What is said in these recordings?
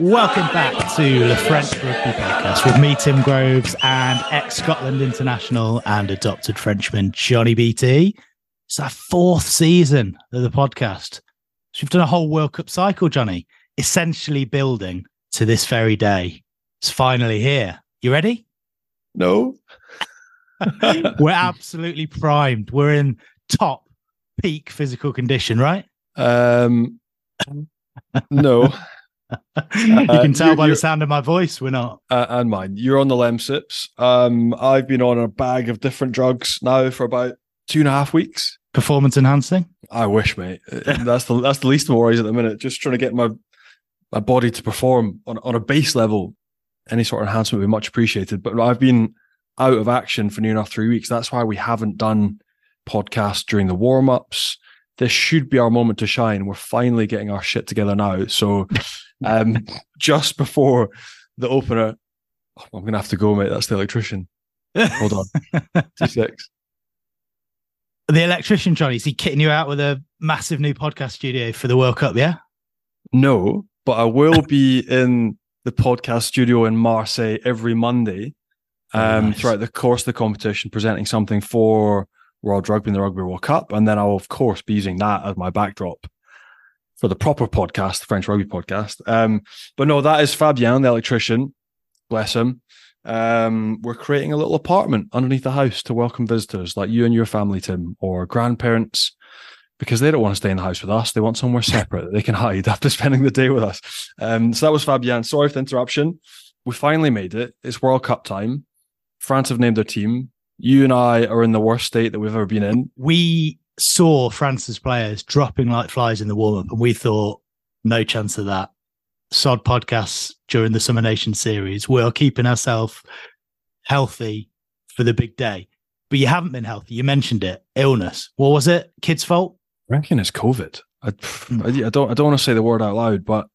Welcome back to the French Rugby Podcast with me, Tim Groves, and ex Scotland international and adopted Frenchman Johnny Beattie. It's our fourth season of the podcast. So we've done a whole World Cup cycle, Johnny, essentially building to this very day. It's finally here. You ready? No. We're absolutely primed. We're in top peak physical condition, right? Um, no. you can tell you're- by the sound of my voice, we're not. Uh, and mine. You're on the Lemsips. Um, I've been on a bag of different drugs now for about two and a half weeks. Performance enhancing. I wish, mate. Uh, that's the that's the least of my worries at the minute. Just trying to get my my body to perform on on a base level. Any sort of enhancement would be much appreciated. But I've been out of action for near enough three weeks. That's why we haven't done podcasts during the warm ups. This should be our moment to shine. We're finally getting our shit together now. So, um, just before the opener, oh, I'm gonna have to go, mate. That's the electrician. Hold on, two six. The electrician, Johnny, is he kitting you out with a massive new podcast studio for the World Cup? Yeah. No, but I will be in the podcast studio in Marseille every Monday um, nice. throughout the course of the competition, presenting something for World Rugby and the Rugby World Cup. And then I'll, of course, be using that as my backdrop for the proper podcast, the French Rugby podcast. Um, but no, that is Fabien, the electrician. Bless him. Um, we're creating a little apartment underneath the house to welcome visitors like you and your family, Tim, or grandparents because they don't want to stay in the house with us. They want somewhere separate that they can hide after spending the day with us. Um, so that was Fabian. Sorry for the interruption. We finally made it. It's World Cup time. France have named their team. You and I are in the worst state that we've ever been in. We saw France's players dropping like flies in the warm up, and we thought, no chance of that. Sod podcasts during the Summer Nation series. We're keeping ourselves healthy for the big day. But you haven't been healthy. You mentioned it. Illness. What was it? Kids' fault? I reckon it's COVID. I, hmm. I, I don't I don't want to say the word out loud, but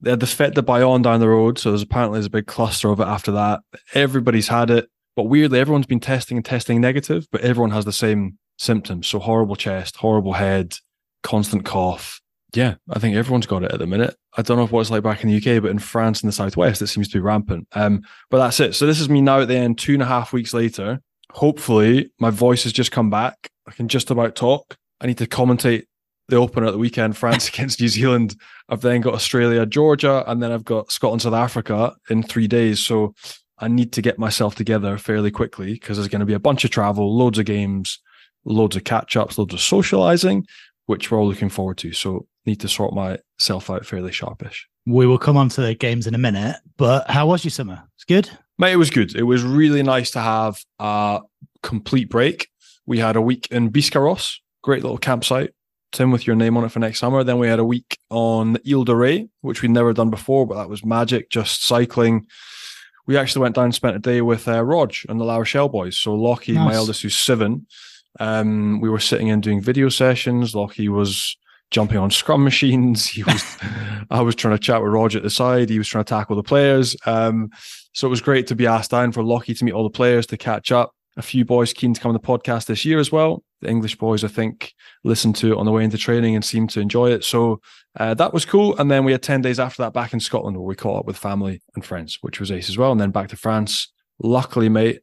they had the Fête de Bayonne down the road, so there's apparently there's a big cluster of it after that. Everybody's had it, but weirdly, everyone's been testing and testing negative, but everyone has the same symptoms. So horrible chest, horrible head, constant cough. Yeah, I think everyone's got it at the minute. I don't know what it's like back in the UK, but in France and the Southwest, it seems to be rampant. Um, but that's it. So this is me now at the end, two and a half weeks later. Hopefully, my voice has just come back. I can just about talk. I need to commentate the opener at the weekend, France against New Zealand. I've then got Australia, Georgia, and then I've got Scotland, South Africa in three days. So I need to get myself together fairly quickly because there's going to be a bunch of travel, loads of games, loads of catch ups, loads of socializing, which we're all looking forward to. So need to sort myself out fairly sharpish. We will come on to the games in a minute. But how was your summer? It's good. Mate, it was good. It was really nice to have a complete break. We had a week in Biscarrosse, great little campsite. Tim, with your name on it for next summer. Then we had a week on Ile de Ré, which we'd never done before, but that was magic, just cycling. We actually went down and spent a day with uh, Rog and the La Rochelle boys. So Lockie, my eldest, who's seven, um, we were sitting in doing video sessions. Lockie was jumping on scrum machines. He was, I was trying to chat with Roger at the side. He was trying to tackle the players. Um, so it was great to be asked down for Lockie to meet all the players to catch up. a few boys keen to come on the podcast this year as well. The English boys, I think, listened to it on the way into training and seemed to enjoy it. So uh, that was cool. And then we had 10 days after that back in Scotland where we caught up with family and friends, which was ace as well. And then back to France. Luckily, mate,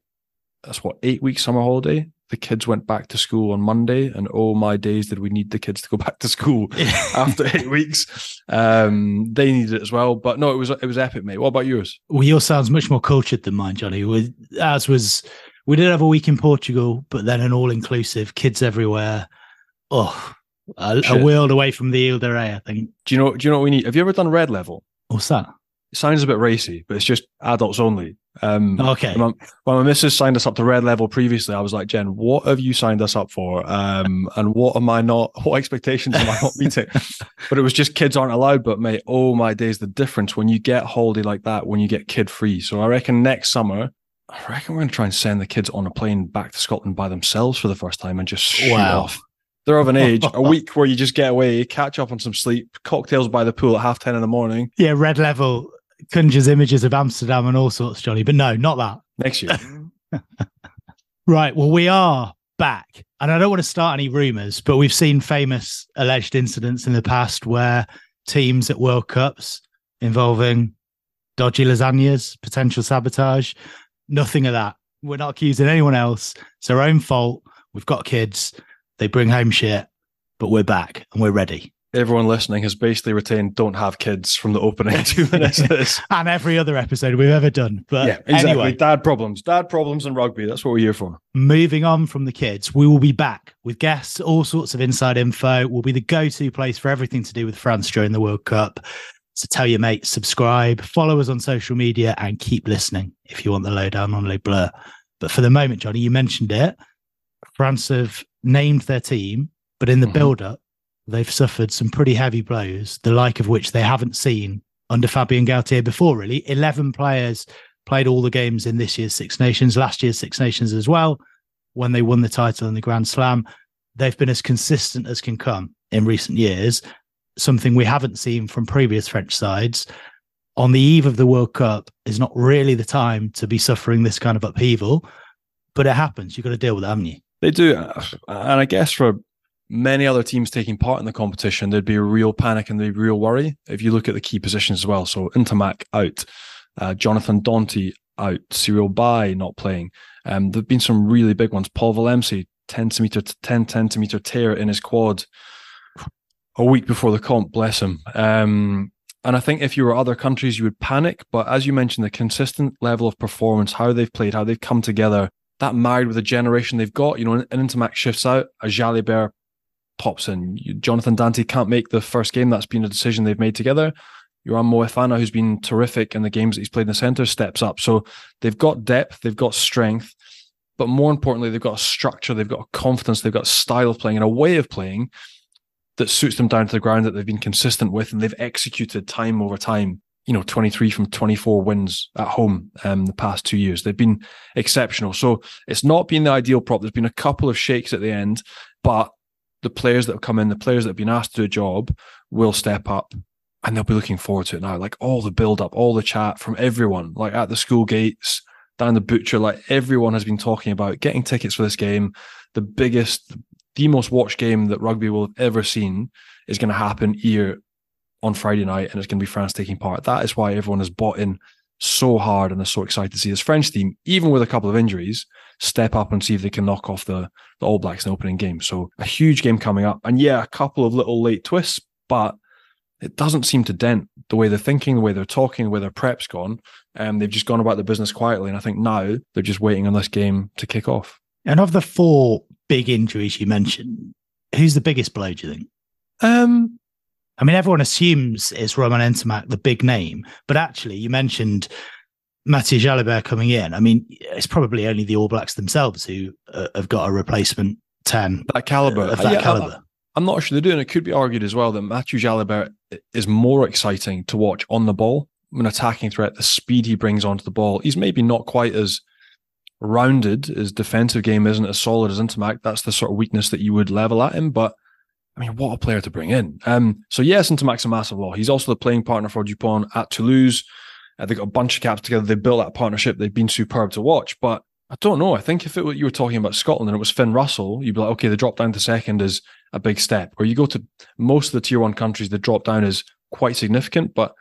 that's what, eight weeks summer holiday the kids went back to school on Monday, and oh my days, did we need the kids to go back to school after eight weeks? Um, they needed it as well, but no, it was it was epic, mate. What about yours? Well, yours sounds much more cultured than mine, Johnny. With as was, we did have a week in Portugal, but then an all inclusive, kids everywhere. Oh, a, a, world away from the Ile de Ré, I think. Do you know? Do you know what we need? Have you ever done red level? What's that? It sounds a bit racy, but it's just adults only. Um, okay. When, when my missus signed us up to red level previously, I was like, Jen, what have you signed us up for? Um, and what am I not? What expectations am I not meeting? but it was just kids aren't allowed. But mate, oh my days, the difference when you get holiday like that, when you get kid free. So I reckon next summer, I reckon we're going to try and send the kids on a plane back to Scotland by themselves for the first time and just shoot wow. off. They're of an age, a week where you just get away, catch up on some sleep, cocktails by the pool at half 10 in the morning. Yeah, red level conjures images of Amsterdam and all sorts, Johnny. But no, not that. Next year. right. Well, we are back. And I don't want to start any rumors, but we've seen famous alleged incidents in the past where teams at World Cups involving dodgy lasagnas, potential sabotage, nothing of that. We're not accusing anyone else. It's our own fault. We've got kids. They bring home shit, but we're back and we're ready everyone listening has basically retained "Don't have kids" from the opening two minutes of this, and every other episode we've ever done. But yeah, exactly. Anyway, dad problems, dad problems, and rugby. That's what we're here for. Moving on from the kids, we will be back with guests, all sorts of inside info. We'll be the go-to place for everything to do with France during the World Cup. So tell your mates, subscribe, follow us on social media, and keep listening if you want the lowdown on Les Bleus. But for the moment, Johnny, you mentioned it. France have named their team, but in the mm-hmm. build-up, they've suffered some pretty heavy blows, the like of which they haven't seen under Fabien Galthié before, really. 11 players played all the games in this year's Six Nations, last year's Six Nations as well, when they won the title in the Grand Slam. They've been as consistent as can come in recent years, something we haven't seen from previous French sides. On the eve of the World Cup is not really the time to be suffering this kind of upheaval, but it happens. You've got to deal with it, haven't you? They do. And I guess for many other teams taking part in the competition, there'd be a real panic and there'd be real worry if you look at the key positions as well. So Ntamack out, uh, Jonathan Danty out, Cyril Baille not playing. Um, there've been some really big ones. Paul Willemse, 10 centimeter, 10 centimeter tear in his quad a week before the comp, bless him. Um, and I think if you were other countries, you would panic. But as you mentioned, the consistent level of performance, how they've played, how they've come together, that married with the generation they've got, you know, an Ntamack shifts out, a Jalibert pops in. Jonathan Danty can't make the first game. That's been a decision they've made together. Yoram Moefana, who's been terrific in the games that he's played in the centre, steps up. So they've got depth, they've got strength, but more importantly, they've got a structure, they've got a confidence, they've got style of playing and a way of playing that suits them down to the ground that they've been consistent with and they've executed time over time. You know, 23 from 24 wins at home um, the past two years. They've been exceptional. So it's not been the ideal prop. There's been a couple of shakes at the end, but the players that have come in, the players that have been asked to do a job will step up and they'll be looking forward to it now. Like all the build up, all the chat from everyone, like at the school gates, down the butcher, like everyone has been talking about getting tickets for this game. The biggest, the most watched game that rugby will have ever seen is going to happen here on Friday night, and it's going to be France taking part. That is why everyone has bought in so hard and is so excited to see this French team, even with a couple of injuries, step up and see if they can knock off the, the All Blacks in the opening game. So a huge game coming up. And yeah, a couple of little late twists, but it doesn't seem to dent the way they're thinking, the way they're talking, the way their prep's gone. And um, they've just gone about the business quietly. And I think now they're just waiting on this game to kick off. And of the four big injuries you mentioned, who's the biggest blow, do you think? Um, I mean, everyone assumes it's Romain Ntamack, the big name, but actually, you mentioned Mathieu Jalibert coming in. I mean, it's probably only the All Blacks themselves who uh, have got a replacement 10 that caliber. Of that yeah, caliber. I, am not sure they do, and it could be argued as well that Mathieu Jalibert is more exciting to watch on the ball, an attacking threat, the speed he brings onto the ball. He's maybe not quite as rounded. His defensive game isn't as solid as Ntamack. That's the sort of weakness that you would level at him, but I mean, what a player to bring in. Um, so yes, Ntamack's a massive law. He's also the playing partner for Dupont at Toulouse. Uh, they got a bunch of caps together. They built that partnership. They've been superb to watch. But I don't know. I think if it you were talking about Scotland and it was Finn Russell, you'd be like, okay, the drop down to second is a big step. Or you go to most of the tier one countries, the drop down is quite significant. But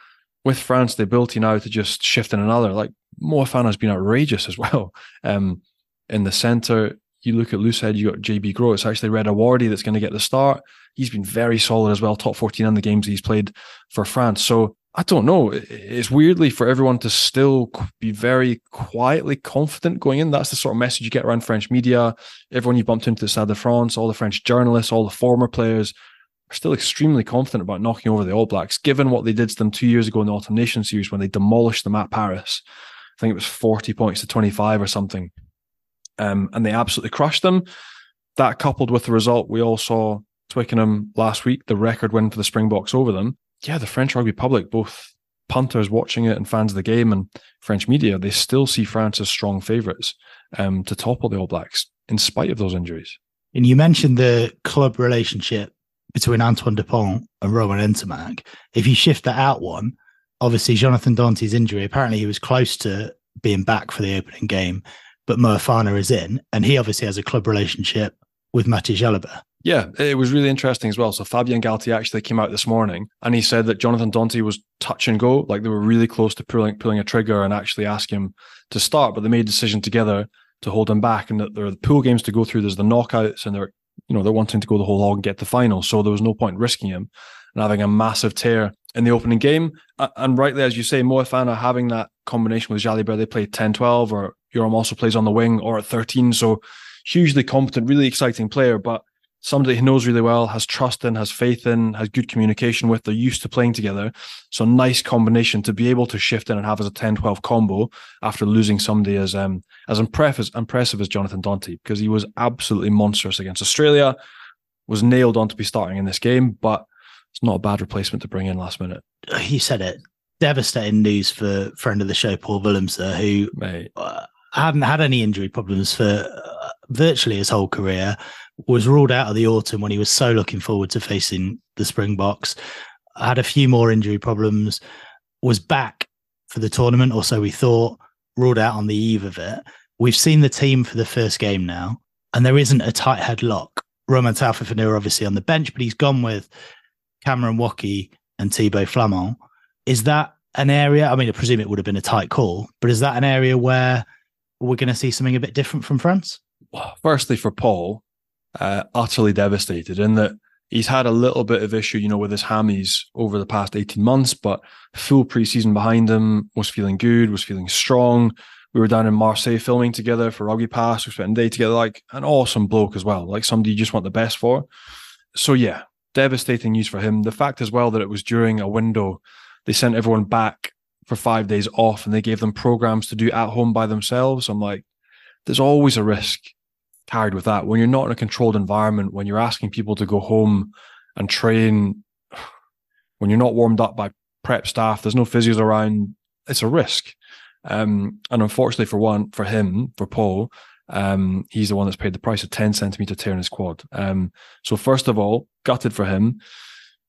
with France, the ability now to just shift in another, like Moefana has been outrageous as well. Um, in the centre, you look at Loosehead, you got JB Gros. It's actually Reda Wardi that's going to get the start. He's been very solid as well, top 14 in the games he's played for France. So I don't know. It's weirdly for everyone to still be very quietly confident going in. That's the sort of message you get around French media. Everyone you bumped into the Stade de France, all the French journalists, all the former players are still extremely confident about knocking over the All Blacks, given what they did to them two years ago in the Autumn Nation Series when they demolished them at Paris. I think it was 40 points to 25 or something. Um, and they absolutely crushed them. That coupled with the result we all saw Twickenham last week, the record win for the Springboks over them yeah, the French rugby public, both punters watching it and fans of the game and French media, they still see France as strong favourites um, to topple the All Blacks in spite of those injuries. And you mentioned the club relationship between Antoine Dupont and Romain Ntamack. If you shift that out one, obviously Jonathan Danty's injury, apparently he was close to being back for the opening game, but Moefana is in, and he obviously has a club relationship with Mathieu Jalibert. Yeah, it was really interesting as well. So Fabien Galthié actually came out this morning and he said that Jonathan Danty was touch and go, like they were really close to pulling pulling a trigger and actually ask him to start, but they made a decision together to hold him back, and that there are the pool games to go through. There's the knockouts, and they're you know they're wanting to go the whole hog and get the final, so there was no point risking him and having a massive tear in the opening game. And rightly, as you say, Moefana having that combination with Jalibert, they play 10-12, or Yoram also plays on the wing or at 13, so hugely competent, really exciting player, but somebody he knows really well, has trust in, has faith in, has good communication with. They're used to playing together. So nice combination to be able to shift in and have as a 10-12 combo after losing somebody as um as impressive as impressive as Jonathan Danty, because he was absolutely monstrous against Australia, was nailed on to be starting in this game, but it's not a bad replacement to bring in last minute. You said it. Devastating news for friend of the show, Paul Willemse, who Mate. Uh, hadn't had any injury problems for uh, virtually his whole career was ruled out of the autumn when he was so looking forward to facing the Springboks. Had a few more injury problems, was back for the tournament, or so we thought, ruled out on the eve of it. We've seen the team for the first game now, and there isn't a tight head headlock. Romain Taofifenua obviously on the bench, but he's gone with Cameron Woki and Thibaut Flament. Is that an area? I mean, I presume it would have been a tight call, but is that an area where we're going to see something a bit different from France? Well, firstly, for Paul, uh, utterly devastated in that he's had a little bit of issue, you know, with his hammies over the past 18 months, but full preseason behind him, was feeling good, was feeling strong. We were down in Marseille filming together for Rugby Pass. We spent a day together, like an awesome bloke as well, like somebody you just want the best for. So, yeah, devastating news for him. The fact as well that it was during a window, they sent everyone back for five days off and they gave them programs to do at home by themselves. I'm like, there's always a risk carried with that. When you're not in a controlled environment, when you're asking people to go home and train, when you're not warmed up by prep staff, there's no physios around, it's a risk. Um, and unfortunately for one, for him, for Paul, um, he's the one that's paid the price of 10 centimeter tear in his quad. Um, so first of all, gutted for him.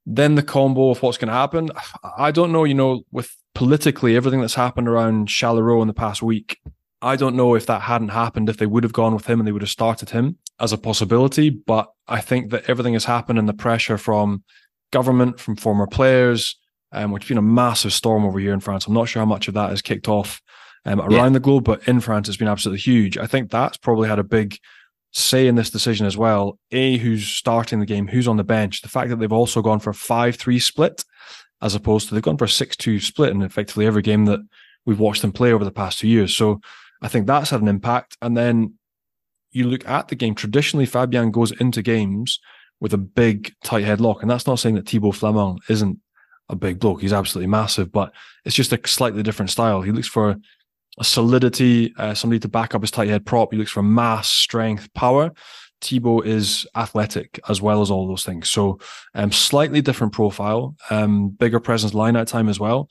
Then the combo of what's going to happen. I don't know, you know, with politically everything that's happened around Chalureau in the past week, I don't know if that hadn't happened, if they would have gone with him and they would have started him as a possibility. But I think that everything has happened and the pressure from government, from former players, um, which has been a massive storm over here in France. I'm not sure how much of that has kicked off um, around yeah. the globe, but in France, it's been absolutely huge. I think that's probably had a big say in this decision as well. A, who's starting the game, who's on the bench. The fact that they've also gone for a 5 3 split, as opposed to they've gone for a 6 2 split in effectively every game that we've watched them play over the past two years. So I think that's had an impact. And then you look at the game. Traditionally, Fabien goes into games with a big tight headlock, and that's not saying that Thibaut Flament isn't a big bloke. He's absolutely massive, but it's just a slightly different style. He looks for a solidity, uh, somebody to back up his tight head prop. He looks for mass, strength, power. Thibaut is athletic as well as all those things. So, um, slightly different profile, um, bigger presence line out time as well.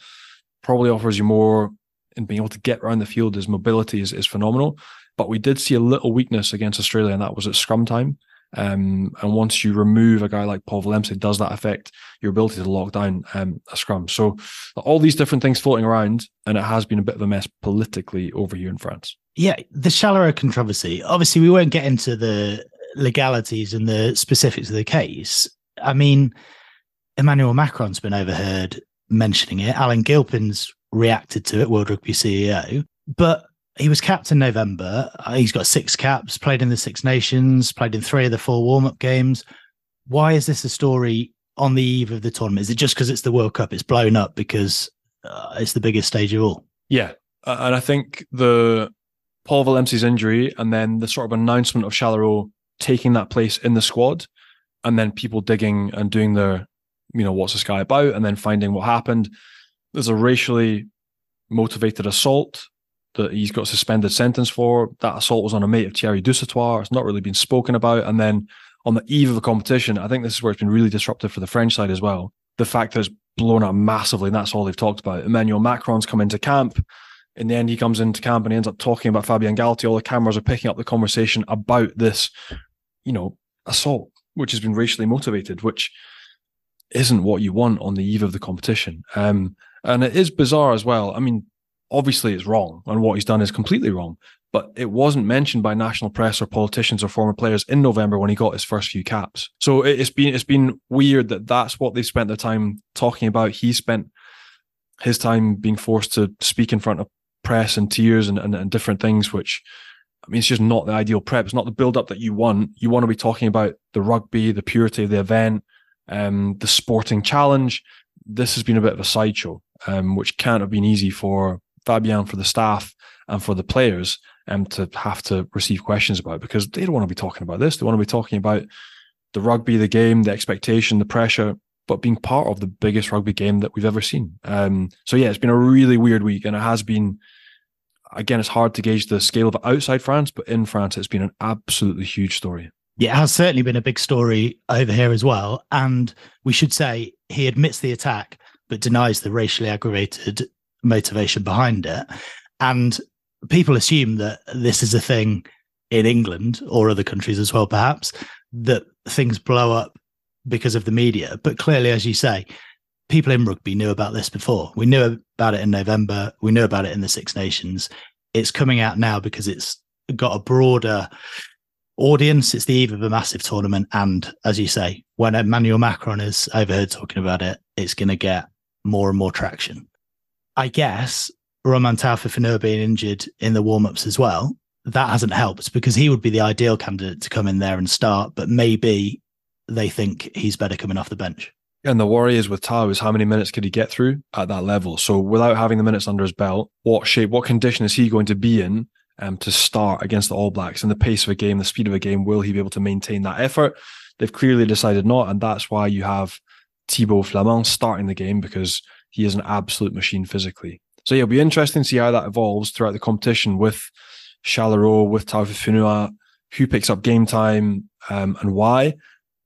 Probably offers you more and being able to get around the field, his mobility is, is phenomenal. But we did see a little weakness against Australia, and that was at scrum time. Um, and once you remove a guy like Paul Willemse, does that affect your ability to lock down um, a scrum? So all these different things floating around, and it has been a bit of a mess politically over here in France. Yeah, the Chalureau controversy. Obviously, we won't get into the legalities and the specifics of the case. I mean, Emmanuel Macron's been overheard mentioning it. Alan Gilpin's reacted to it, World Rugby CEO. But he was capped in November. Uh, he's got six caps, played in the Six Nations, played in three of the four warm up games. Why is this a story on the eve of the tournament? Is it just because it's the World Cup? It's blown up because uh, it's the biggest stage of all. Yeah. Uh, and I think the Paul Willemse's injury and then the sort of announcement of Chalureau taking that place in the squad and then people digging and doing their, you know, what's this guy about and then finding what happened. There's a racially motivated assault that he's got suspended sentence for. That assault was on a mate of Thierry Dusautoir. It's not really been spoken about. And then on the eve of the competition, I think this is where it's been really disruptive for the French side as well. The fact that it's blown up massively, and that's all they've talked about. Emmanuel Macron's come into camp. In the end, he comes into camp and he ends up talking about Fabien Galthié. All the cameras are picking up the conversation about this, you know, assault, which has been racially motivated, which isn't what you want on the eve of the competition. Um, and it is bizarre as well. I mean, obviously it's wrong and what he's done is completely wrong but it wasn't mentioned by national press or politicians or former players in November when he got his first few caps. So it's been it's been weird that that's what they spent their time talking about. He spent his time being forced to speak in front of press and tears and, and, and different things, which I mean, it's just not the ideal prep. It's not the build up that you want. You want to be talking about the rugby, the purity of the event, um, the sporting challenge. This has been a bit of a sideshow, um, which can't have been easy for Fabien, for the staff, and for the players um, to have to receive questions about because they don't want to be talking about this. They want to be talking about the rugby, the game, the expectation, the pressure, but being part of the biggest rugby game that we've ever seen. Um, so yeah, it's been a really weird week, and it has been. Again, it's hard to gauge the scale of outside France, but in France, it's been an absolutely huge story. Yeah, it has certainly been a big story over here as well. And we should say he admits the attack, but denies the racially aggravated motivation behind it. And people assume that this is a thing in England or other countries as well, perhaps, that things blow up because of the media. But clearly, as you say, people in rugby knew about this before. We knew about it in November. We knew about it in the Six Nations. It's coming out now because it's got a broader audience. It's the eve of a massive tournament. And as you say, when Emmanuel Macron is overheard talking about it, it's going to get more and more traction. I guess Romain Taofifenua being injured in the warm ups as well, that hasn't helped because he would be the ideal candidate to come in there and start. But maybe they think he's better coming off the bench. And the worry is with Tao is how many minutes could he get through at that level? So without having the minutes under his belt, what shape, what condition is he going to be in um, to start against the All Blacks? And the pace of a game, the speed of a game, will he be able to maintain that effort? They've clearly decided not, and that's why you have Thibaut Flament starting the game because he is an absolute machine physically. So yeah, it'll be interesting to see how that evolves throughout the competition with Chalureau, with Taofifenua, who picks up game time um, and why,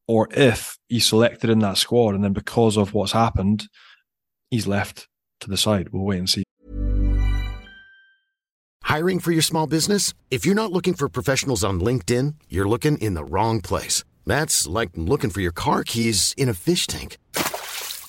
or if he's selected in that squad and then because of what's happened, he's left to the side. We'll wait and see. Hiring for your small business? If you're not looking for professionals on LinkedIn, you're looking in the wrong place. That's like looking for your car keys in a fish tank.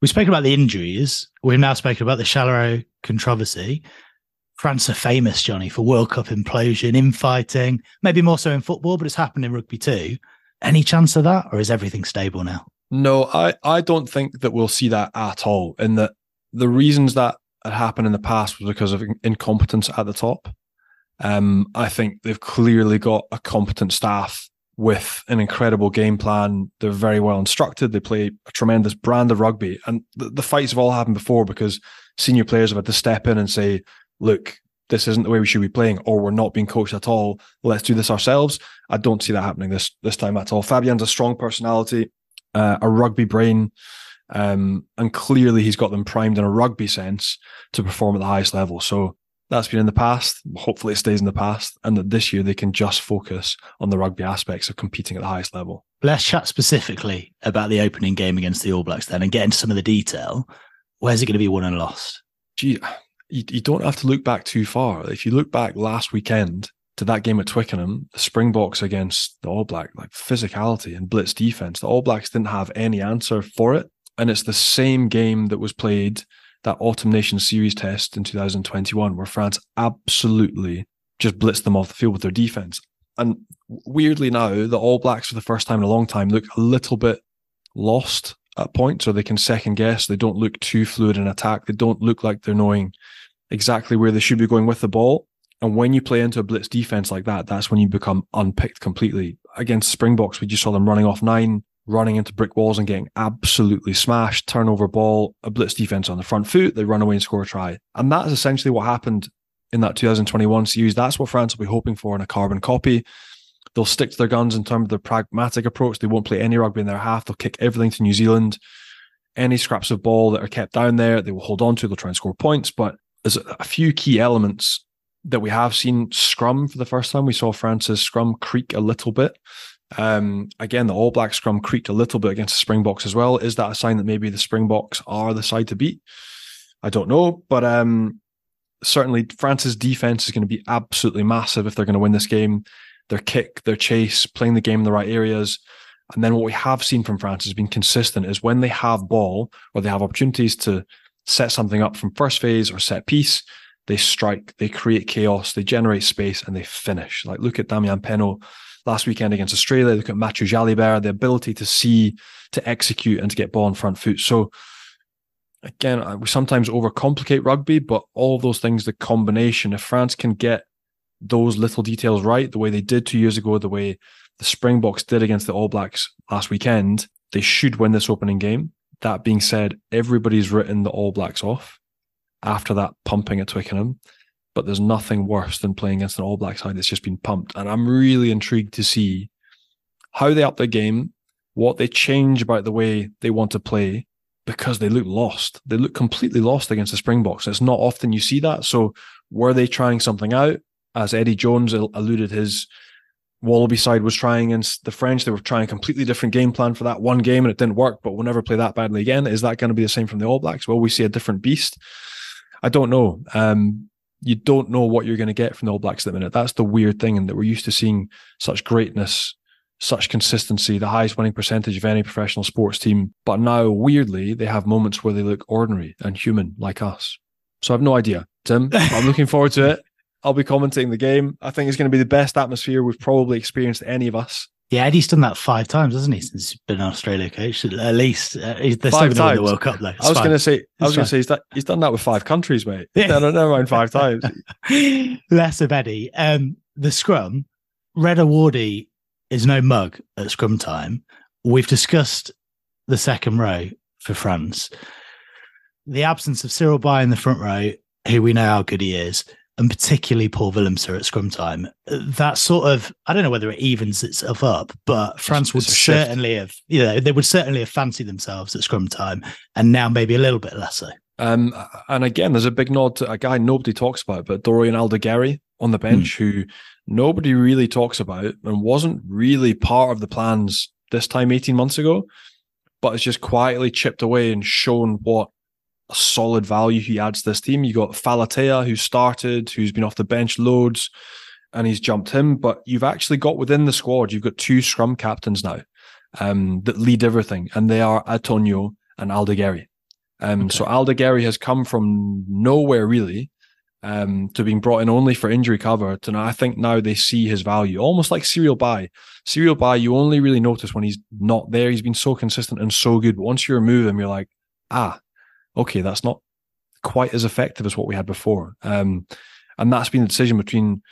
We've spoken about the injuries. We've now spoken about the Chalureau controversy. France are famous, Johnny, for World Cup implosion, infighting, maybe more so in football, but it's happened in rugby too. Any chance of that, or is everything stable now? No, I, I don't think that we'll see that at all. In that the reasons that had happened in the past was because of incompetence at the top. Um, I think they've clearly got a competent staff with an incredible game plan. They're very well instructed. They play a tremendous brand of rugby. And the, the fights have all happened before because senior players have had to step in and say, look, this isn't the way we should be playing, or we're not being coached at all. Let's do this ourselves. I don't see that happening this this time at all. Fabien's a strong personality, uh, a rugby brain, um, and clearly he's got them primed in a rugby sense to perform at the highest level. So that's been in the past. Hopefully, it stays in the past, and that this year they can just focus on the rugby aspects of competing at the highest level. Let's chat specifically about the opening game against the All Blacks then, and get into some of the detail. Where's it going to be won and lost? Gee, you, you don't have to look back too far. If you look back last weekend to that game at Twickenham, the Springboks against the All Black, like physicality and blitz defense, the All Blacks didn't have any answer for it. And it's the same game that was played that Autumn Nation Series test in 2021, where France absolutely just blitzed them off the field with their defense. And weirdly now, the All Blacks for the first time in a long time look a little bit lost at points, so they can second guess. They don't look too fluid in attack. They don't look like they're knowing exactly where they should be going with the ball. And when you play into a blitz defense like that, that's when you become unpicked completely. Against Springboks, we just saw them running off nine, running into brick walls and getting absolutely smashed, turnover ball, a blitz defense on the front foot, they run away and score a try. And that is essentially what happened in that 2021 series. That's what France will be hoping for in a carbon copy. They'll stick to their guns in terms of their pragmatic approach. They won't play any rugby in their half. They'll kick everything to New Zealand. Any scraps of ball that are kept down there, they will hold on to. They'll try and score points. But there's a few key elements that we have seen scrum for the first time. We saw France's scrum creak a little bit. Um, again, the All Black scrum creaked a little bit against the Springboks as well. Is that a sign that maybe the Springboks are the side to beat? I don't know, but um, certainly France's defense is going to be absolutely massive if they're going to win this game. Their kick, their chase, playing the game in the right areas. And then what we have seen from France has been consistent is when they have ball or they have opportunities to set something up from first phase or set piece, they strike, they create chaos, they generate space, and they finish. Like look at Damian Penaud last weekend against Australia. Look at Mathieu Jalibert, the ability to see, to execute, and to get ball on front foot. So again, we sometimes overcomplicate rugby, but all of those things, the combination, if France can get those little details right, the way they did two years ago, the way the Springboks did against the All Blacks last weekend, they should win this opening game. That being said, everybody's written the All Blacks off after that pumping at Twickenham but there's nothing worse than playing against an All Black side that's just been pumped. And I'm really intrigued to see how they up their game, what they change about the way they want to play, because they look lost. They look completely lost against the Springboks. It's not often you see that. So were they trying something out? As Eddie Jones alluded, his Wallaby side was trying against the French. They were trying a completely different game plan for that one game and it didn't work, but we'll never play that badly again. Is that going to be the same from the All Blacks? Well, we see a different beast. I don't know. Um, you don't know what you're going to get from the All Blacks at the minute. That's the weird thing, and that we're used to seeing such greatness, such consistency, the highest winning percentage of any professional sports team. But now, weirdly, they have moments where they look ordinary and human like us. So I have no idea, Tim. I'm looking forward to it. I'll be commenting the game. I think it's going to be the best atmosphere we've probably experienced any of us yeah, Eddie's done that five times, hasn't he? Since he's been an Australia coach, at least uh, they're five still the World Cup though. It's I was going to say, I was going to say, he's, done, he's done that with five countries, mate. Yeah. No, no, never mind five times. Less of Eddie. Um, the scrum, Reda Wardi is no mug at scrum time. We've discussed the second row for France. The absence of Cyril Baille in the front row, who we know how good he is, and particularly Paul Willemse at scrum time, that sort of I don't know whether it evens itself up, but France would certainly have, you know, they would certainly have fancied themselves at scrum time, and now maybe a little bit less so. Um, and again, there's a big nod to a guy nobody talks about, but Dorian Aldegheri on the bench, mm. who nobody really talks about and wasn't really part of the plans this time 18 months ago, but has just quietly chipped away and shown what a solid value he adds to this team. You got Falatea, who started, who's been off the bench loads, and he's jumped him. But you've actually got within the squad, you've got two scrum captains now um, that lead everything, and they are Atonio and Aldegheri. Um, okay. So Aldegheri has come from nowhere really um, to being brought in only for injury cover. To now, I think now they see his value, almost like Cyril Baille. Cyril Baille, you only really notice when he's not there. He's been so consistent and so good. But once you remove him, you're like, ah, okay, that's not quite as effective as what we had before. Um, and that's been the decision between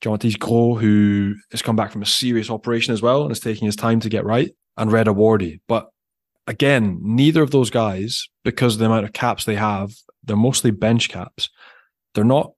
Jean-Baptiste Gros, who has come back from a serious operation as well and is taking his time to get right, and Reda Wardi. But again, neither of those guys, because of the amount of caps they have, they're mostly bench caps. They're not,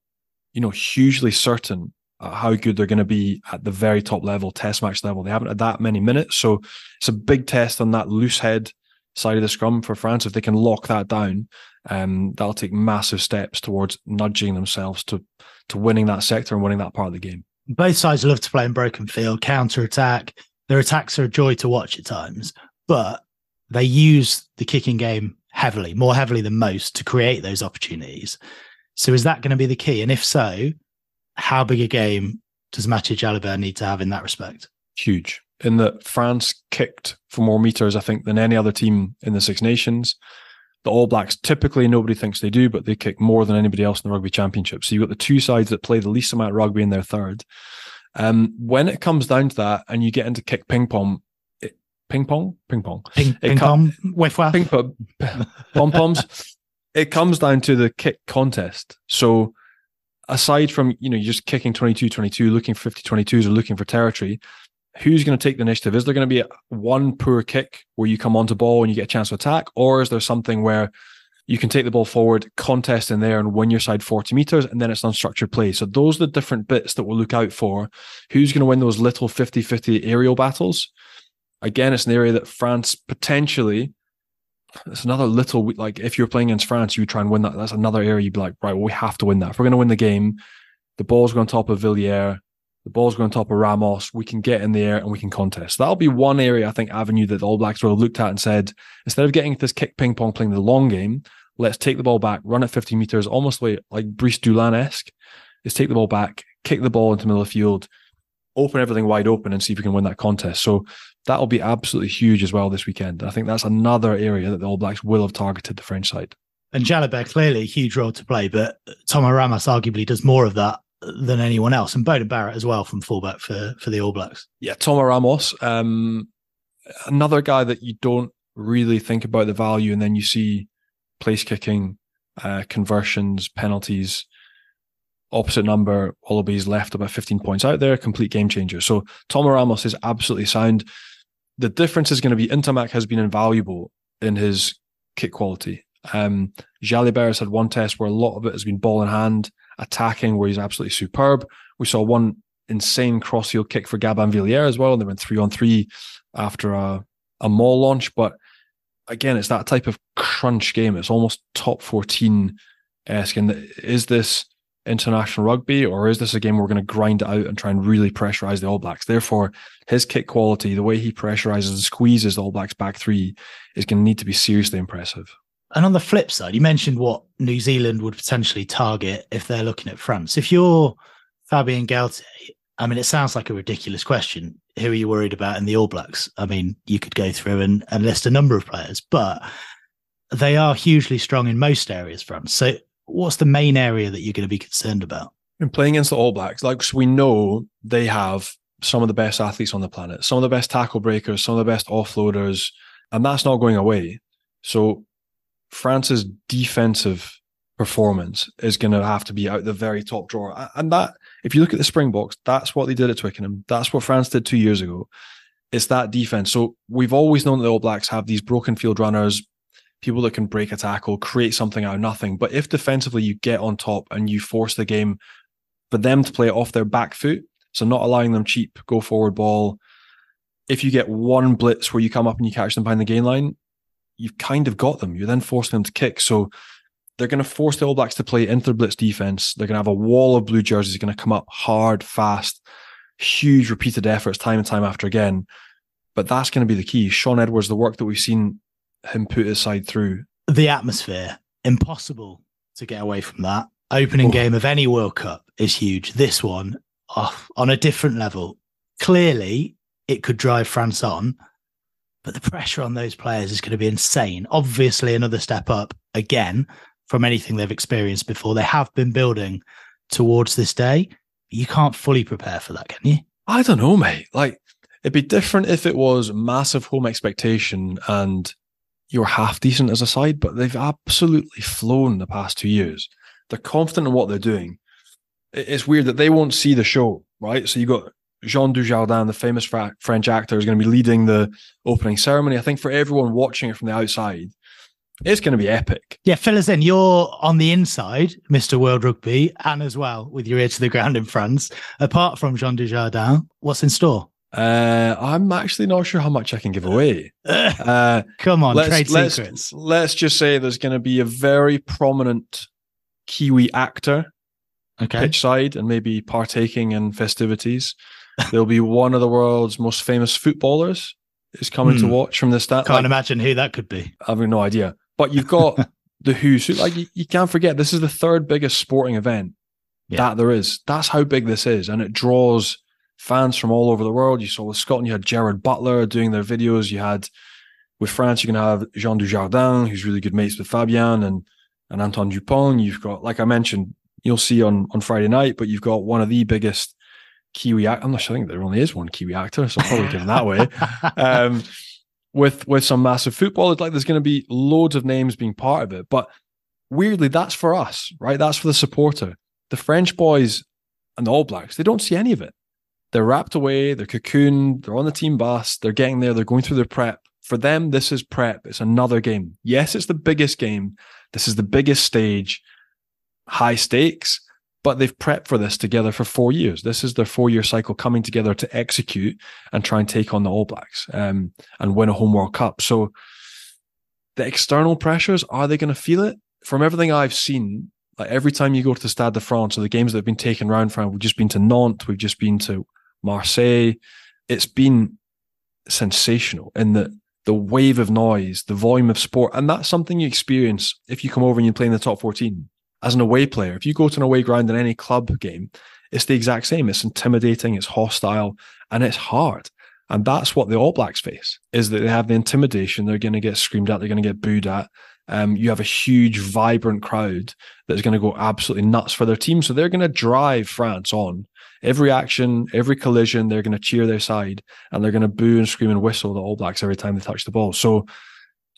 you know, hugely certain how good they're going to be at the very top level, test match level. They haven't had that many minutes. So it's a big test on that loose head side of the scrum for France. If they can lock that down, um, that'll take massive steps towards nudging themselves to to winning that sector and winning that part of the game. Both sides love to play in broken field, counter attack. Their attacks are a joy to watch at times, but they use the kicking game heavily, more heavily than most, to create those opportunities. So is that going to be the key? And if so, how big a game does Mathieu Jalibert need to have in that respect? Huge in that France kicked for more meters, I think, than any other team in the Six Nations. The All Blacks typically nobody thinks they do, but they kick more than anybody else in the rugby championship. So you've got the two sides that play the least amount of rugby in their third. Um, when it comes down to that, and you get into kick ping pong, it, ping pong, ping pong, ping, ping pong, with ping pong, pom poms. it comes down to the kick contest. So aside from you know you're just kicking 22 22 looking for 50 22s or looking for territory who's going to take the initiative? Is there going to be one poor kick where you come onto ball and you get a chance to attack, or is there something where you can take the ball forward, contest in there, and win your side 40 meters, and then it's unstructured play? So those are the different bits that we'll look out for. Who's going to win those little 50 50 aerial battles? Again, it's an area that France potentially. It's another little like if you're playing against France, you try and win that. That's another area you'd be like, right, well, we have to win that. If we're going to win the game, the ball's going on top of Villiers the ball's going on top of Ramos. We can get in the air and we can contest. That'll be one area, I think, avenue that the All Blacks will have looked at and said, instead of getting this kick ping pong playing the long game, let's take the ball back, run it 50 meters, almost like, like Brice Dulin esque. Is take the ball back, kick the ball into the middle of the field, open everything wide open and see if we can win that contest. So that'll be absolutely huge as well this weekend. I think that's another area that the All Blacks will have targeted the French side. And Jalibert clearly a huge role to play, but Thomas Ramos arguably does more of that than anyone else, and Beauden Barrett as well from fullback for for the All Blacks. Yeah, Thomas Ramos, um, another guy that you don't really think about the value, and then you see place kicking, uh, conversions, penalties. Opposite number, Wallabies left about 15 points out there, complete game changer. So Thomas Ramos is absolutely sound. The difference is going to be Ntamack has been invaluable in his kick quality. Um, Jalibert has had one test where a lot of it has been ball in hand attacking where he's absolutely superb. We saw one insane crossfield kick for Gabin Villiers as well, and they went three on three after a, a maul launch. But again, it's that type of crunch game. It's almost top 14 esque. And is this international rugby or is this a game we're going to grind it out and try and really pressurize the All Blacks? Therefore, his kick quality, the way he pressurizes and squeezes the All Blacks back three is going to need to be seriously impressive. And on the flip side, you mentioned what New Zealand would potentially target if they're looking at France. If you're Fabien Galthié, I mean, it sounds like a ridiculous question. Who are you worried about in the All Blacks? I mean, you could go through and, and list a number of players, but they are hugely strong in most areas, France. So, what's the main area that you're going to be concerned about? In playing against the All Blacks, like we know they have some of the best athletes on the planet, some of the best tackle breakers, some of the best offloaders, and that's not going away. So France's defensive performance is going to have to be out the very top drawer. And that, if you look at the Springboks, that's what they did at Twickenham. That's what France did two years ago. It's that defense. So we've always known that the All Blacks have these broken field runners, people that can break a tackle, create something out of nothing. But if defensively you get on top and you force the game for them to play it off their back foot. So not allowing them cheap go forward ball. If you get one blitz where you come up and you catch them behind the gain line, you've kind of got them. You're then forcing them to kick. So they're going to force the All Blacks to play inter blitz defense. They're going to have a wall of blue jerseys going to come up hard, fast, huge repeated efforts time and time after again. But that's going to be the key. Shaun Edwards, the work that we've seen him put his side through. The atmosphere, impossible to get away from that. Opening Oh. game of any World Cup is huge. This one, oh, on a different level. Clearly, it could drive France on, but the pressure on those players is going to be insane. Obviously, another step up again from anything they've experienced before. They have been building towards this day. You can't fully prepare for that, can you? I don't know, mate. Like it'd be different if it was massive home expectation and you're half decent as a side, but they've absolutely flown the past two years. They're confident in what they're doing. It's weird that they won't see the show, right? So you got Jean Dujardin, the famous Fra- French actor, is going to be leading the opening ceremony. I think for everyone watching it from the outside, it's going to be epic. Yeah, fill us in. You're on the inside, Mr. World Rugby, and as well with your ear to the ground in France. Apart from Jean Dujardin, what's in store? Uh, I'm actually not sure how much I can give away. Uh, Come on, let's, trade let's, secrets. Let's just say there's going to be a very prominent Kiwi actor Okay. pitch side and maybe partaking in festivities. There'll be one of the world's most famous footballers is coming to Hmm. watch from the stand. Can't Like, imagine who that could be. I have no idea. But you've got the Who's Who. Like you, you can't forget, this is the third biggest sporting event Yeah. that there is. That's how big this is, and it draws fans from all over the world. You saw with Scotland, you had Gerard Butler doing their videos. You had with France, you can have Jean Dujardin, who's really good mates with Fabien and and Antoine Dupont. You've got, like I mentioned, you'll see on on Friday night, but you've got one of the biggest Kiwi. act- I'm not sure. I think there only is one Kiwi actor, so I'll probably give that way um, with with some massive football. It's like there's going to be loads of names being part of it, but weirdly, that's for us, right? That's for the supporter. The French boys and the All Blacks, they don't see any of it. They're wrapped away, they're cocooned, they're on the team bus, they're getting there, they're going through their prep. For them, this is prep. It's another game. Yes, it's the biggest game. This is the biggest stage, high stakes, but they've prepped for this together for four years. This is their four year cycle coming together to execute and try and take on the All Blacks um, and win a home World Cup. So the external pressures, are they going to feel it? From everything I've seen, like every time you go to the Stade de France or the games that have been taken round from, we've just been to Nantes, we've just been to Marseille. It's been sensational in the the wave of noise, the volume of sport, and that's something you experience if you come over and you play in the top 14 as an away player. If you go to an away ground in any club game, it's the exact same. It's intimidating, it's hostile, and it's hard. And that's what the All Blacks face is that they have the intimidation. They're going to get screamed at. They're going to get booed at. Um, you have a huge, vibrant crowd that's going to go absolutely nuts for their team. So they're going to drive France on every action, every collision. They're going to cheer their side and they're going to boo and scream and whistle the All Blacks every time they touch the ball. So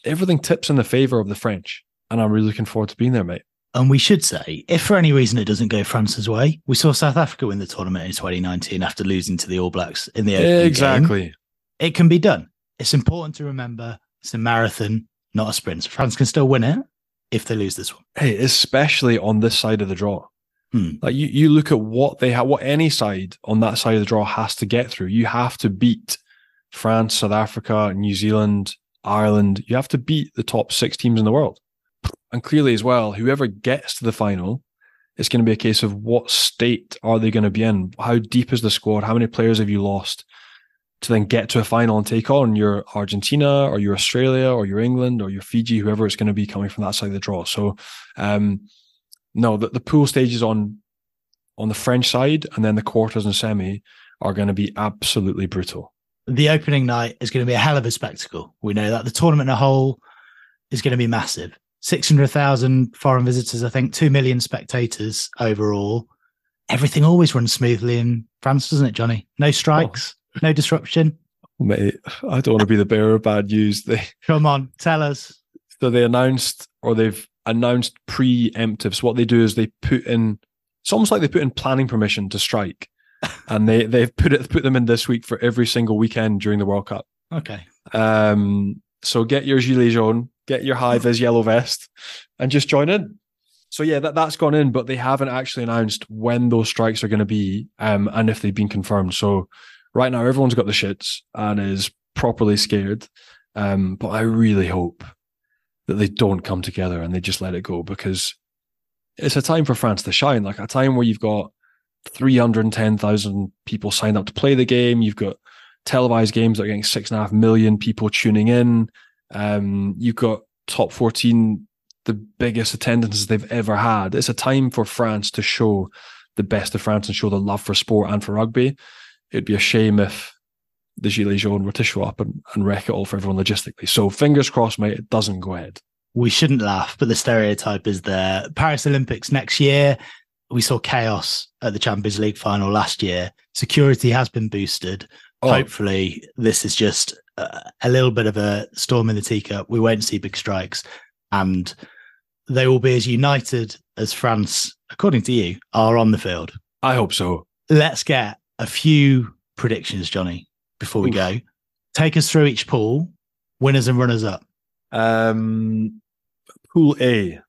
everything tips in the favor of the French. And I'm really looking forward to being there, mate. And we should say, if for any reason it doesn't go France's way, we saw South Africa win the tournament in 2019 after losing to the All Blacks in the opening game. exactly. It can be done. It's important to remember it's a marathon, not a sprint. France can still win it if they lose this one. Hey, especially on this side of the draw. Hmm. Like you, you look at what they have, what any side on that side of the draw has to get through. You have to beat France, South Africa, New Zealand, Ireland. You have to beat the top six teams in the world. And clearly, as well, whoever gets to the final, it's going to be a case of what state are they going to be in? How deep is the squad? How many players have you lost to then get to a final and take on your Argentina or your Australia or your England or your Fiji, whoever it's going to be coming from that side of the draw? So, um, no, the, the pool stages on on the French side and then the quarters and semi are going to be absolutely brutal. The opening night is going to be a hell of a spectacle. We know that the tournament in a whole is going to be massive. 600,000 foreign visitors, I think, 2 million spectators overall. Everything always runs smoothly in France, doesn't it, Johnny? No strikes, no disruption. Mate, I don't want to be the bearer of bad news. They Come on, tell us. so they announced or they've announced preemptive. So what they do is they put in it's almost like they put in planning permission to strike. and they they've put it put them in this week for every single weekend during the World Cup. Okay. Um so get your gilets jaune, get your high vis yellow vest, and just join in. So yeah, that, that's gone in, but they haven't actually announced when those strikes are going to be um, and if they've been confirmed. So right now, everyone's got the shits and is properly scared. Um, but I really hope that they don't come together and they just let it go because it's a time for France to shine, like a time where you've got 310,000 people signed up to play the game. You've got televised games that are getting six and a half million people tuning in. Um, you've got top 14 the biggest attendances they've ever had. It's a time for France to show the best of France and show the love for sport and for rugby. It'd be a shame if the Gilets jaunes were to show up and, and wreck it all for everyone logistically. So fingers crossed, mate, it doesn't go ahead. We shouldn't laugh, but the stereotype is there. Paris Olympics next year. We saw chaos at the Champions League final last year. Security has been boosted. Oh. Hopefully, this is just a, little bit of a storm in the teacup. We won't see big strikes and they will be as united as France, according to you, are on the field. I hope so. Let's get a few predictions, Johnny, before we Oof. go. Take us through each pool, winners and runners up. Um, pool A,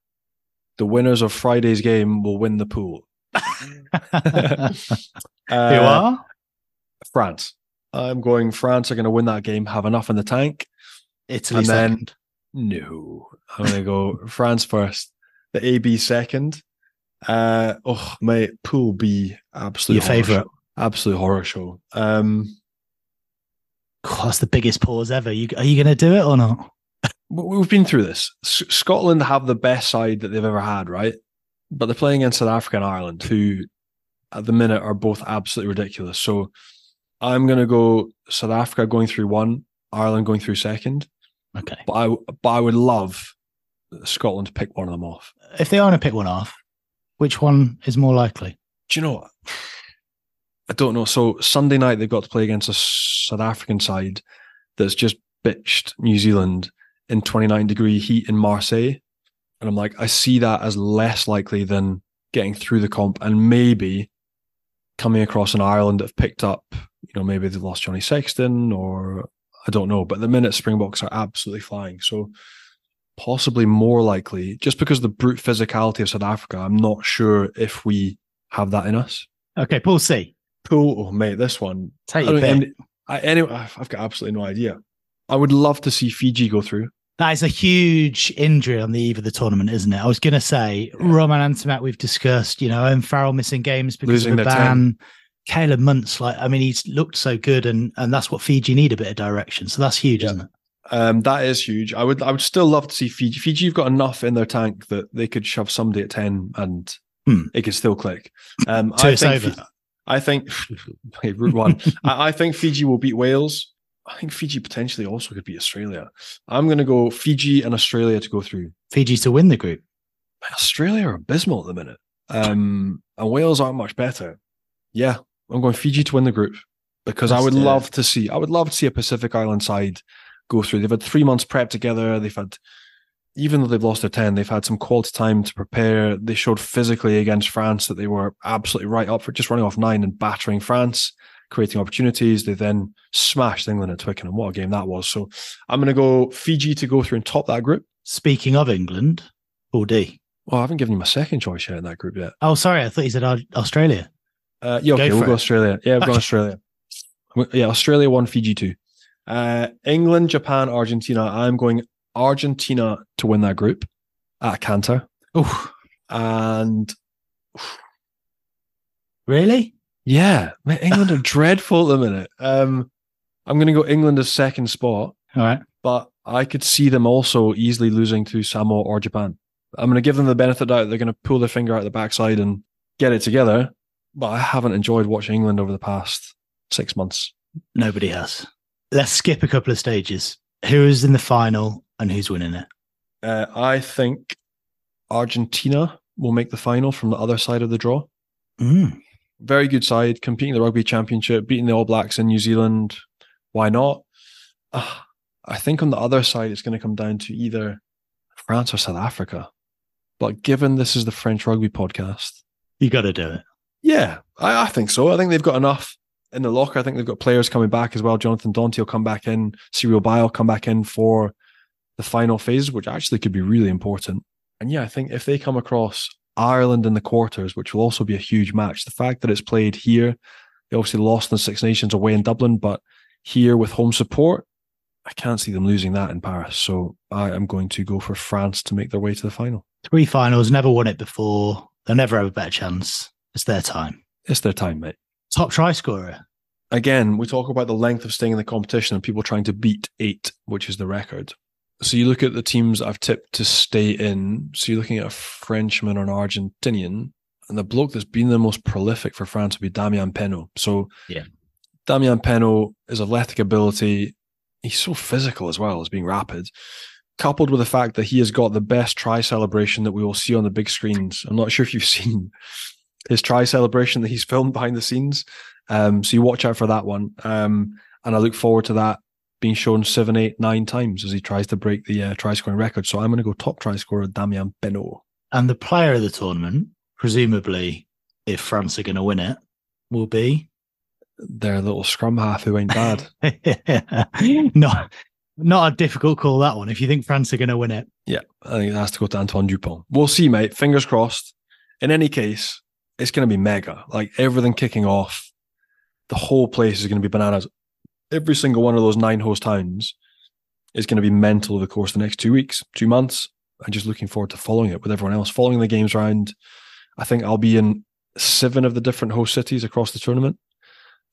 the winners of Friday's game will win the pool. uh, Who are? France. I'm going France are going to win that game, have enough in the tank. Italy and second. Then, no. I'm going to go France first, the AB second. Uh, oh, mate, Pool B, absolute your favorite, absolute horror show. Um, God, that's the biggest pause ever. You, are you going to do it or not? We've been through this. S- Scotland have the best side that they've ever had, right? But they're playing against South Africa and Ireland, who at the minute are both absolutely ridiculous. So I'm going to go South Africa going through one, Ireland going through second. Okay. But I, but I would love Scotland to pick one of them off. If they are going to pick one off, which one is more likely? Do you know what? I don't know. So Sunday night they've got to play against a South African side that's just bitched New Zealand in 29 degree heat in Marseille. And I'm like, I see that as less likely than getting through the comp and maybe coming across in Ireland that have picked up, you know, maybe they've lost Johnny Sexton or I don't know. But the minute Springboks are absolutely flying. So possibly more likely, just because of the brute physicality of South Africa, I'm not sure if we have that in us. Okay, Pool C. Pool, oh mate, this one. Take pick. I, anyway, I've got absolutely no idea. I would love to see Fiji go through. That is a huge injury on the eve of the tournament, isn't it? I was going to say yeah. Romain Ntamack, we've discussed, you know, and Farrell missing games because Losing of the ban. 10. Caleb Muntz, like, I mean, he's looked so good, and and that's what Fiji need a bit of direction. So that's huge, yeah. isn't it? Um, that is huge. I would I would still love to see Fiji. Fiji you've got enough in their tank that they could shove somebody at ten and hmm. it could still click. Um, I think I think route one. I, I, think Fiji will beat Wales. I think Fiji potentially also could beat Australia. I'm going to go Fiji and Australia to go through. Fiji to win the group. Australia are abysmal at the minute, um, and Wales aren't much better. Yeah, I'm going Fiji to win the group because That's I would love to see. I would love to see a Pacific Island side go through. They've had three months prep together. They've had, even though they've lost their 10, they've had some quality time to prepare. They showed physically against France that they were absolutely right up for just running off nine and battering France, creating opportunities. They then smashed England at Twickenham. What a game that was. So I'm going to go Fiji to go through and top that group. Speaking of England, Pool D. Well, I haven't given you my second choice yet in that group yet. Oh, sorry. I thought you said Australia. Uh, yeah, okay, go we'll go Australia. Yeah, we'll go Australia. Yeah, Australia one, Fiji two. Uh, England, Japan, Argentina. I'm going Argentina to win that group at Cantor. Oh, and really, yeah, England are dreadful at the minute. Um, I'm going to go England as second spot. All right, but I could see them also easily losing to Samoa or Japan. I'm going to give them the benefit of the doubt. They're going to pull their finger out the backside and get it together. But I haven't enjoyed watching England over the past six months. Nobody has let's skip a couple of stages. Who is in the final and who's winning it? Uh, I think Argentina will make the final from the other side of the draw. Mm. Very good side, competing the rugby championship, beating the All Blacks in New Zealand. Why not? Uh, I think on the other side, it's going to come down to either France or South Africa. But given this is the French rugby podcast, you got to do it. Yeah, I, I think so. I think they've got enough in the locker. I think they've got players coming back as well. Jonathan Danty will come back in. Cyril Baille will come back in for the final phase, which actually could be really important. And yeah, I think if they come across Ireland in the quarters, which will also be a huge match, the fact that it's played here, they obviously lost in the Six Nations away in Dublin, but here with home support, I can't see them losing that in Paris. So I am going to go for France to make their way to the final. Three finals, never won it before. They'll never have a better chance. It's their time. It's their time, mate. Top try scorer. Again, we talk about the length of staying in the competition and people trying to beat eight, which is the record. So you look at the teams I've tipped to stay in. So you're looking at a Frenchman or an Argentinian, and the bloke that's been the most prolific for France would be Damian Penaud. So yeah, Damian is athletic ability. He's so physical as well as being rapid, coupled with the fact that he has got the best try celebration that we will see on the big screens. I'm not sure if you've seen his try celebration that he's filmed behind the scenes. Um, so you watch out for that one. Um, and I look forward to that being shown seven, eight, nine times as he tries to break the uh, try scoring record. So I'm going to go top try scorer Damian Penaud. And the player of the tournament, presumably, if France are going to win it, will be their little scrum half who ain't bad. not, not a difficult call that one. If you think France are going to win it, yeah, I think it has to go to Antoine Dupont. We'll see, mate. Fingers crossed. In any case, it's going to be mega. Like everything kicking off, the whole place is going to be bananas every single one of those nine host towns is going to be mental over the course of the next two weeks, two months. I'm just looking forward to following it with everyone else, following the games around. I think I'll be in seven of the different host cities across the tournament.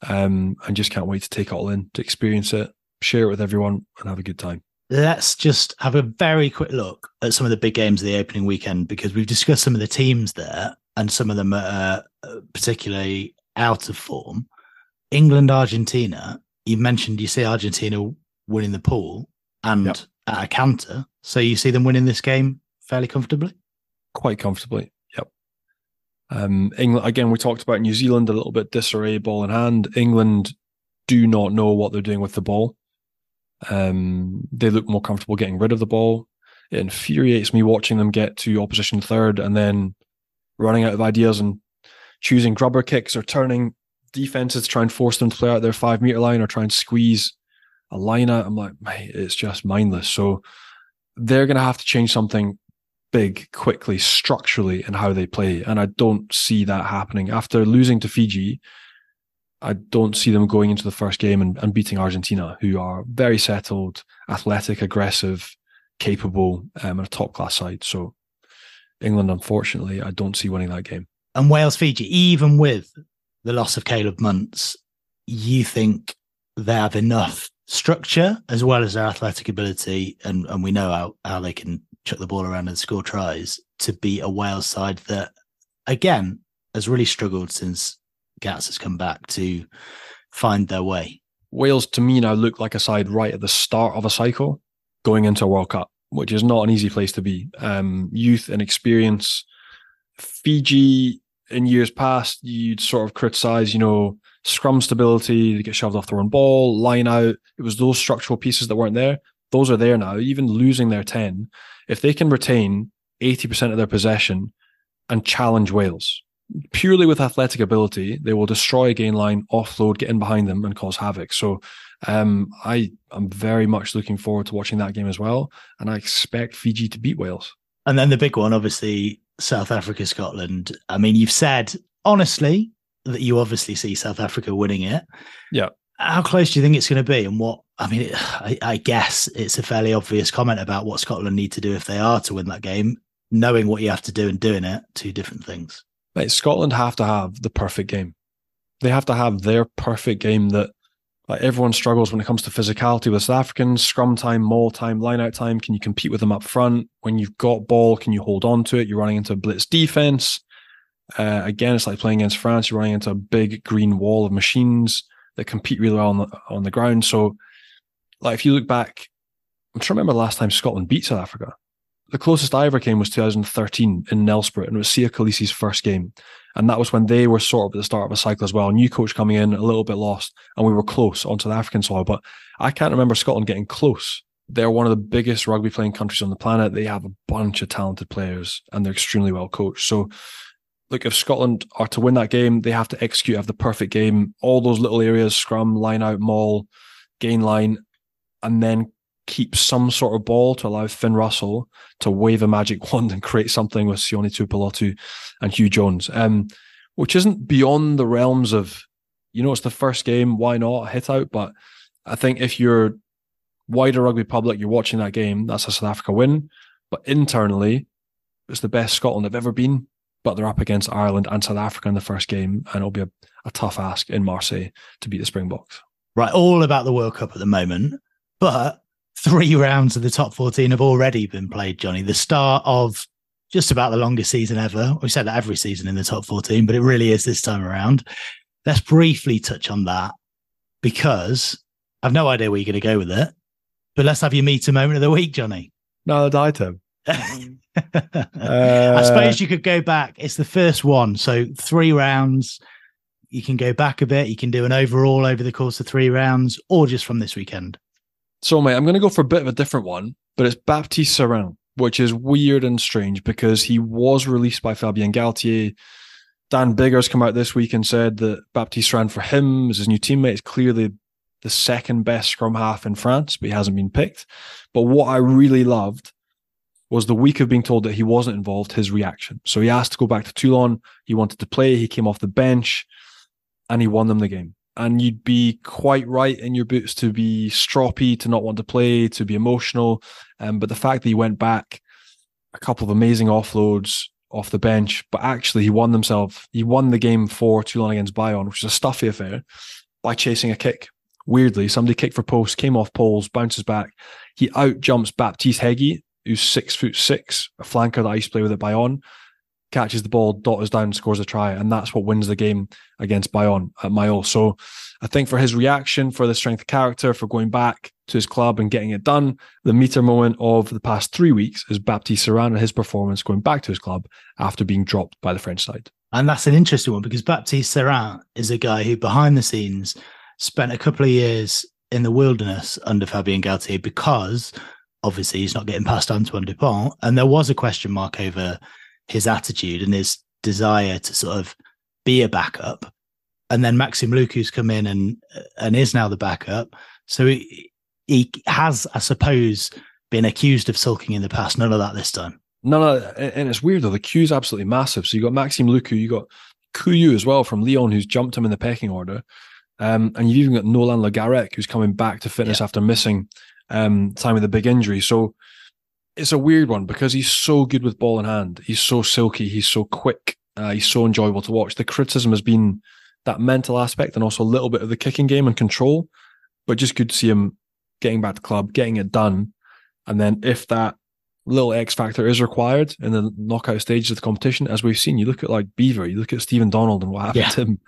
Um, and just can't wait to take it all in, to experience it, share it with everyone, and have a good time. Let's just have a very quick look at some of the big games of the opening weekend because we've discussed some of the teams there, and some of them are uh, particularly out of form. England, Argentina you mentioned you see Argentina winning the pool and yep. at a counter. So you see them winning this game fairly comfortably? Quite comfortably. Yep. Um, England again, we talked about New Zealand a little bit disarray, ball in hand. England do not know what they're doing with the ball. Um, they look more comfortable getting rid of the ball. It infuriates me watching them get to opposition third and then running out of ideas and choosing grubber kicks or turning defenses try and force them to play out their five meter line or try and squeeze a line out. I'm like, mate, it's just mindless. So they're going to have to change something big quickly structurally in how they play. And I don't see that happening. After losing to Fiji, I don't see them going into the first game and, and beating Argentina, who are very settled, athletic, aggressive, capable, um, and a top class side. So England, unfortunately, I don't see winning that game. And Wales, Fiji, even with the loss of Caleb Muntz, you think they have enough structure as well as their athletic ability, and, and we know how, how they can chuck the ball around and score tries to beat a Wales side that, again, has really struggled since Gats has come back to find their way. Wales, to me, now look like a side right at the start of a cycle going into a World Cup, which is not an easy place to be. Um, youth and experience. Fiji in years past, you'd sort of criticize, you know, scrum stability, they get shoved off the run ball, line out. It was those structural pieces that weren't there. Those are there now. Even losing their 10, if they can retain 80% of their possession and challenge Wales purely with athletic ability, they will destroy a gain line, offload, get in behind them, and cause havoc. So um, I am very much looking forward to watching that game as well. And I expect Fiji to beat Wales. And then the big one, obviously, South Africa, Scotland. I mean, you've said honestly that you obviously see South Africa winning it. Yeah. How close do you think it's going to be? And what, I mean, I, I guess it's a fairly obvious comment about what Scotland need to do if they are to win that game. Knowing what you have to do and doing it, two different things. Right, Scotland have to have the perfect game. They have to have their perfect game that like everyone struggles when it comes to physicality with South Africans, scrum time, maul time, line out time. Can you compete with them up front? When you've got ball, can you hold on to it? You're running into a blitz defense. Uh, again, it's like playing against France. You're running into a big green wall of machines that compete really well on the, on the ground. So, like, if you look back, I'm trying to remember the last time Scotland beat South Africa. The closest I ever came was 2013 in Nelspruit, and it was Siya Kolisi's first game. And that was when they were sort of at the start of a cycle as well. New coach coming in, a little bit lost, and we were close onto the African soil. But I can't remember Scotland getting close. They're one of the biggest rugby playing countries on the planet. They have a bunch of talented players and they're extremely well coached. So, look, if Scotland are to win that game, they have to execute, have the perfect game, all those little areas scrum, line out, maul, gain line, and then keep some sort of ball to allow Finn Russell to wave a magic wand and create something with Sione Tuipulotu and Huw Jones, um, which isn't beyond the realms of, you know, it's the first game, why not hit out? But I think if you're wider rugby public, you're watching that game, that's a South Africa win. But internally, it's the best Scotland have ever been. But they're up against Ireland and South Africa in the first game, and it'll be a, a tough ask in Marseille to beat the Springboks. Right, all about the World Cup at the moment, but three rounds of the top 14 have already been played, Johnny. The start of just about the longest season ever. We said that every season in the top 14, but it really is this time around. Let's briefly touch on that because I've no idea where you're going to go with it. But let's have your Meater moment of the week, Johnny. No, die Tim. uh, I suppose you could go back. It's the first one. So three rounds. You can go back a bit. You can do an overall over the course of three rounds or just from this weekend. So, mate, I'm going to go for a bit of a different one, but it's Baptiste Serin, which is weird and strange because he was released by Fabien Galthié. Dan Biggar's come out this week and said that Baptiste Serin for him as his new teammate is clearly the second best scrum half in France, but he hasn't been picked. But what I really loved was the week of being told that he wasn't involved, his reaction. So he asked to go back to Toulon. He wanted to play. He came off the bench and he won them the game. And you'd be quite right in your boots to be stroppy, to not want to play, to be emotional. Um, but the fact that he went back, a couple of amazing offloads off the bench, but actually he won himself. He won the game for Toulon against Bayonne, which is a stuffy affair, by chasing a kick. Weirdly, somebody kicked for post, came off poles, bounces back. He out jumps Baptiste Heguy, who's six foot six, a flanker that I used to play with at Bayonne, catches the ball, dotters down, scores a try, and that's what wins the game against Bayonne at Mayol. So I think for his reaction, for the strength of character, for going back to his club and getting it done, the Meater moment of the past three weeks is Baptiste Serin and his performance going back to his club after being dropped by the French side. And that's an interesting one because Baptiste Serin is a guy who behind the scenes spent a couple of years in the wilderness under Fabien Galthié because obviously he's not getting past Antoine Dupont. And there was a question mark over his attitude and his desire to sort of be a backup. And then Maxime Lucu's come in and and is now the backup. So he, he has, I suppose, been accused of sulking in the past. None of that this time. No, no, and it's weird though. The queue's absolutely massive. So you got Maxime Lucu, you got Couilloud as well from Lyon, who's jumped him in the pecking order. Um, and you've even got Nolan Le Garrec, who's coming back to fitness yeah. after missing um, time with a big injury. So it's a weird one because he's so good with ball in hand. He's so silky. He's so quick. Uh, he's so enjoyable to watch. The criticism has been that mental aspect and also a little bit of the kicking game and control, but just good to see him getting back to club, getting it done. And then if that little X factor is required in the knockout stages of the competition, as we've seen, you look at like Beaver, you look at Stephen Donald and what happened yeah. to him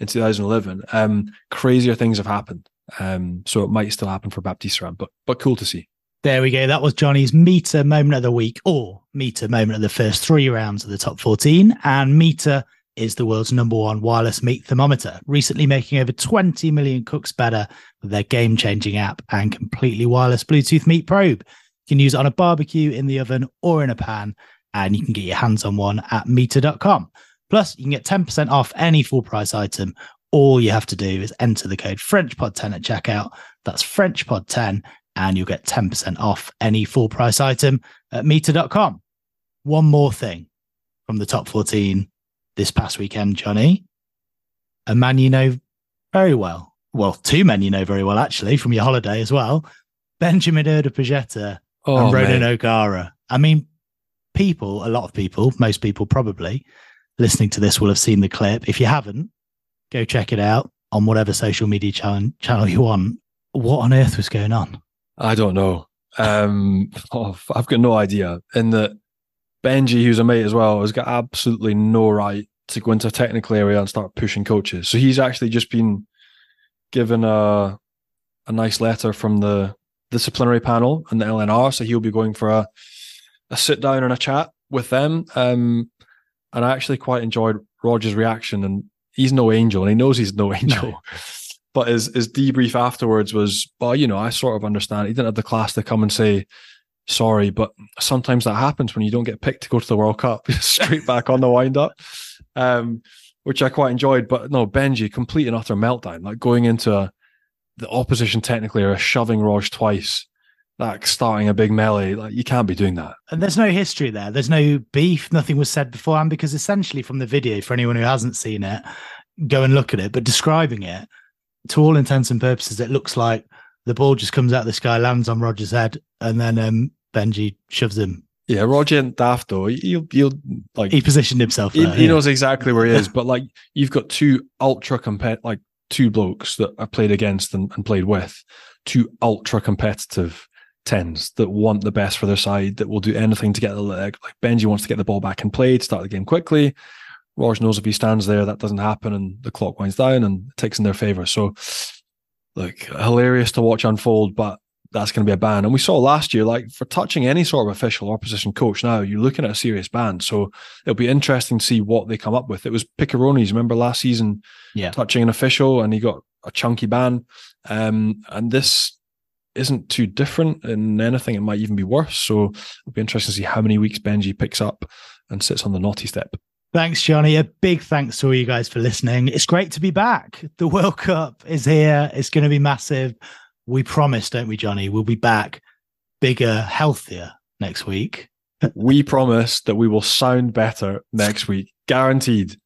in 2011. Um, crazier things have happened. Um, so it might still happen for Baptiste Ram, but but cool to see. There we go. That was Johnny's Meater moment of the week or Meater moment of the first three rounds of the top 14. And Meater is the world's number one wireless meat thermometer, recently making over 20 million cooks better with their game changing app and completely wireless Bluetooth meat probe. You can use it on a barbecue, in the oven, or in a pan, and you can get your hands on one at Meater.com. Plus, you can get 10% off any full price item all you have to do is enter the code FrenchPod10 at checkout. That's FrenchPod10, and you'll get 10% off any full price item at Meater.com. One more thing from the top 14 this past weekend, Johnny. A man you know very well. Well, two men you know very well, actually, from your holiday as well. Benjamin Urdapilleta oh, and Ronan O'Gara. I mean, people, a lot of people, most people probably listening to this will have seen the clip. If you haven't, go check it out on whatever social media channel, channel you want. What on earth was going on? I don't know. Um, oh, I've got no idea. In that Benji, who's a mate as well, has got absolutely no right to go into a technical area and start pushing coaches. So he's actually just been given a a nice letter from the disciplinary panel and the LNR. So he'll be going for a a sit down and a chat with them. Um, and I actually quite enjoyed Roger's reaction and he's no angel and he knows he's no angel. But his, his debrief afterwards was, well, you know, I sort of understand. He didn't have the class to come and say, sorry, but sometimes that happens when you don't get picked to go to the World Cup, straight back on the wind up, um, which I quite enjoyed. But no, Benji, complete and utter meltdown, like going into a, the opposition technically or shoving Rog twice like starting a big melee. Like you can't be doing that. And there's no history there. There's no beef. Nothing was said beforehand because essentially from the video, for anyone who hasn't seen it, go and look at it. But describing it, to all intents and purposes, it looks like the ball just comes out of the sky, lands on Roger's head, and then um, Benji shoves him. Yeah, Roger and daft though. You'll you'll like He positioned himself. he, there, he yeah. knows exactly where he is. But like you've got two ultra compet like two blokes that I played against and, and played with, two ultra competitive tens that want the best for their side, that will do anything to get the leg. Like Benji wants to get the ball back and play to start the game quickly. Roger knows if he stands there, that doesn't happen, and the clock winds down and ticks in their favor. So, like, hilarious to watch unfold, but that's going to be a ban. And we saw last year, like, for touching any sort of official or position coach, now you're looking at a serious ban. So it'll be interesting to see what they come up with. It was Picaronis, remember last season, Yeah. touching an official, and he got a chunky ban. Um, and this isn't too different in anything. It might even be worse. So it'll be interesting to see how many weeks Benji picks up and sits on the naughty step. Thanks, Johnny. A big thanks to all you guys for listening. It's great to be back. The World Cup is here. It's going to be massive. We promise, don't we, Johnny? We'll be back bigger, healthier next week. we promise that we will sound better next week, guaranteed.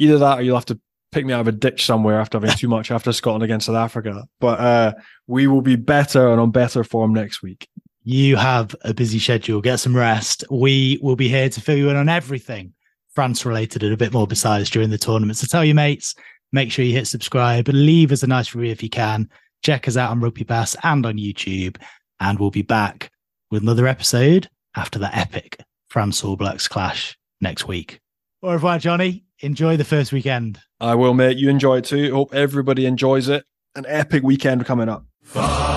Either that, or you'll have to pick me out of a ditch somewhere after having too much after Scotland against South Africa. But uh, we will be better and on better form next week. You have a busy schedule. Get some rest. We will be here to fill you in on everything France related and a bit more besides during the tournament. So tell your mates, make sure you hit subscribe, leave us a nice review if you can. Check us out on Rugby Pass and on YouTube. And we'll be back with another episode after that epic France All Blacks clash next week. Au revoir, Johnny. Enjoy the first weekend. I will, mate. You enjoy it too. Hope everybody enjoys it. An epic weekend coming up.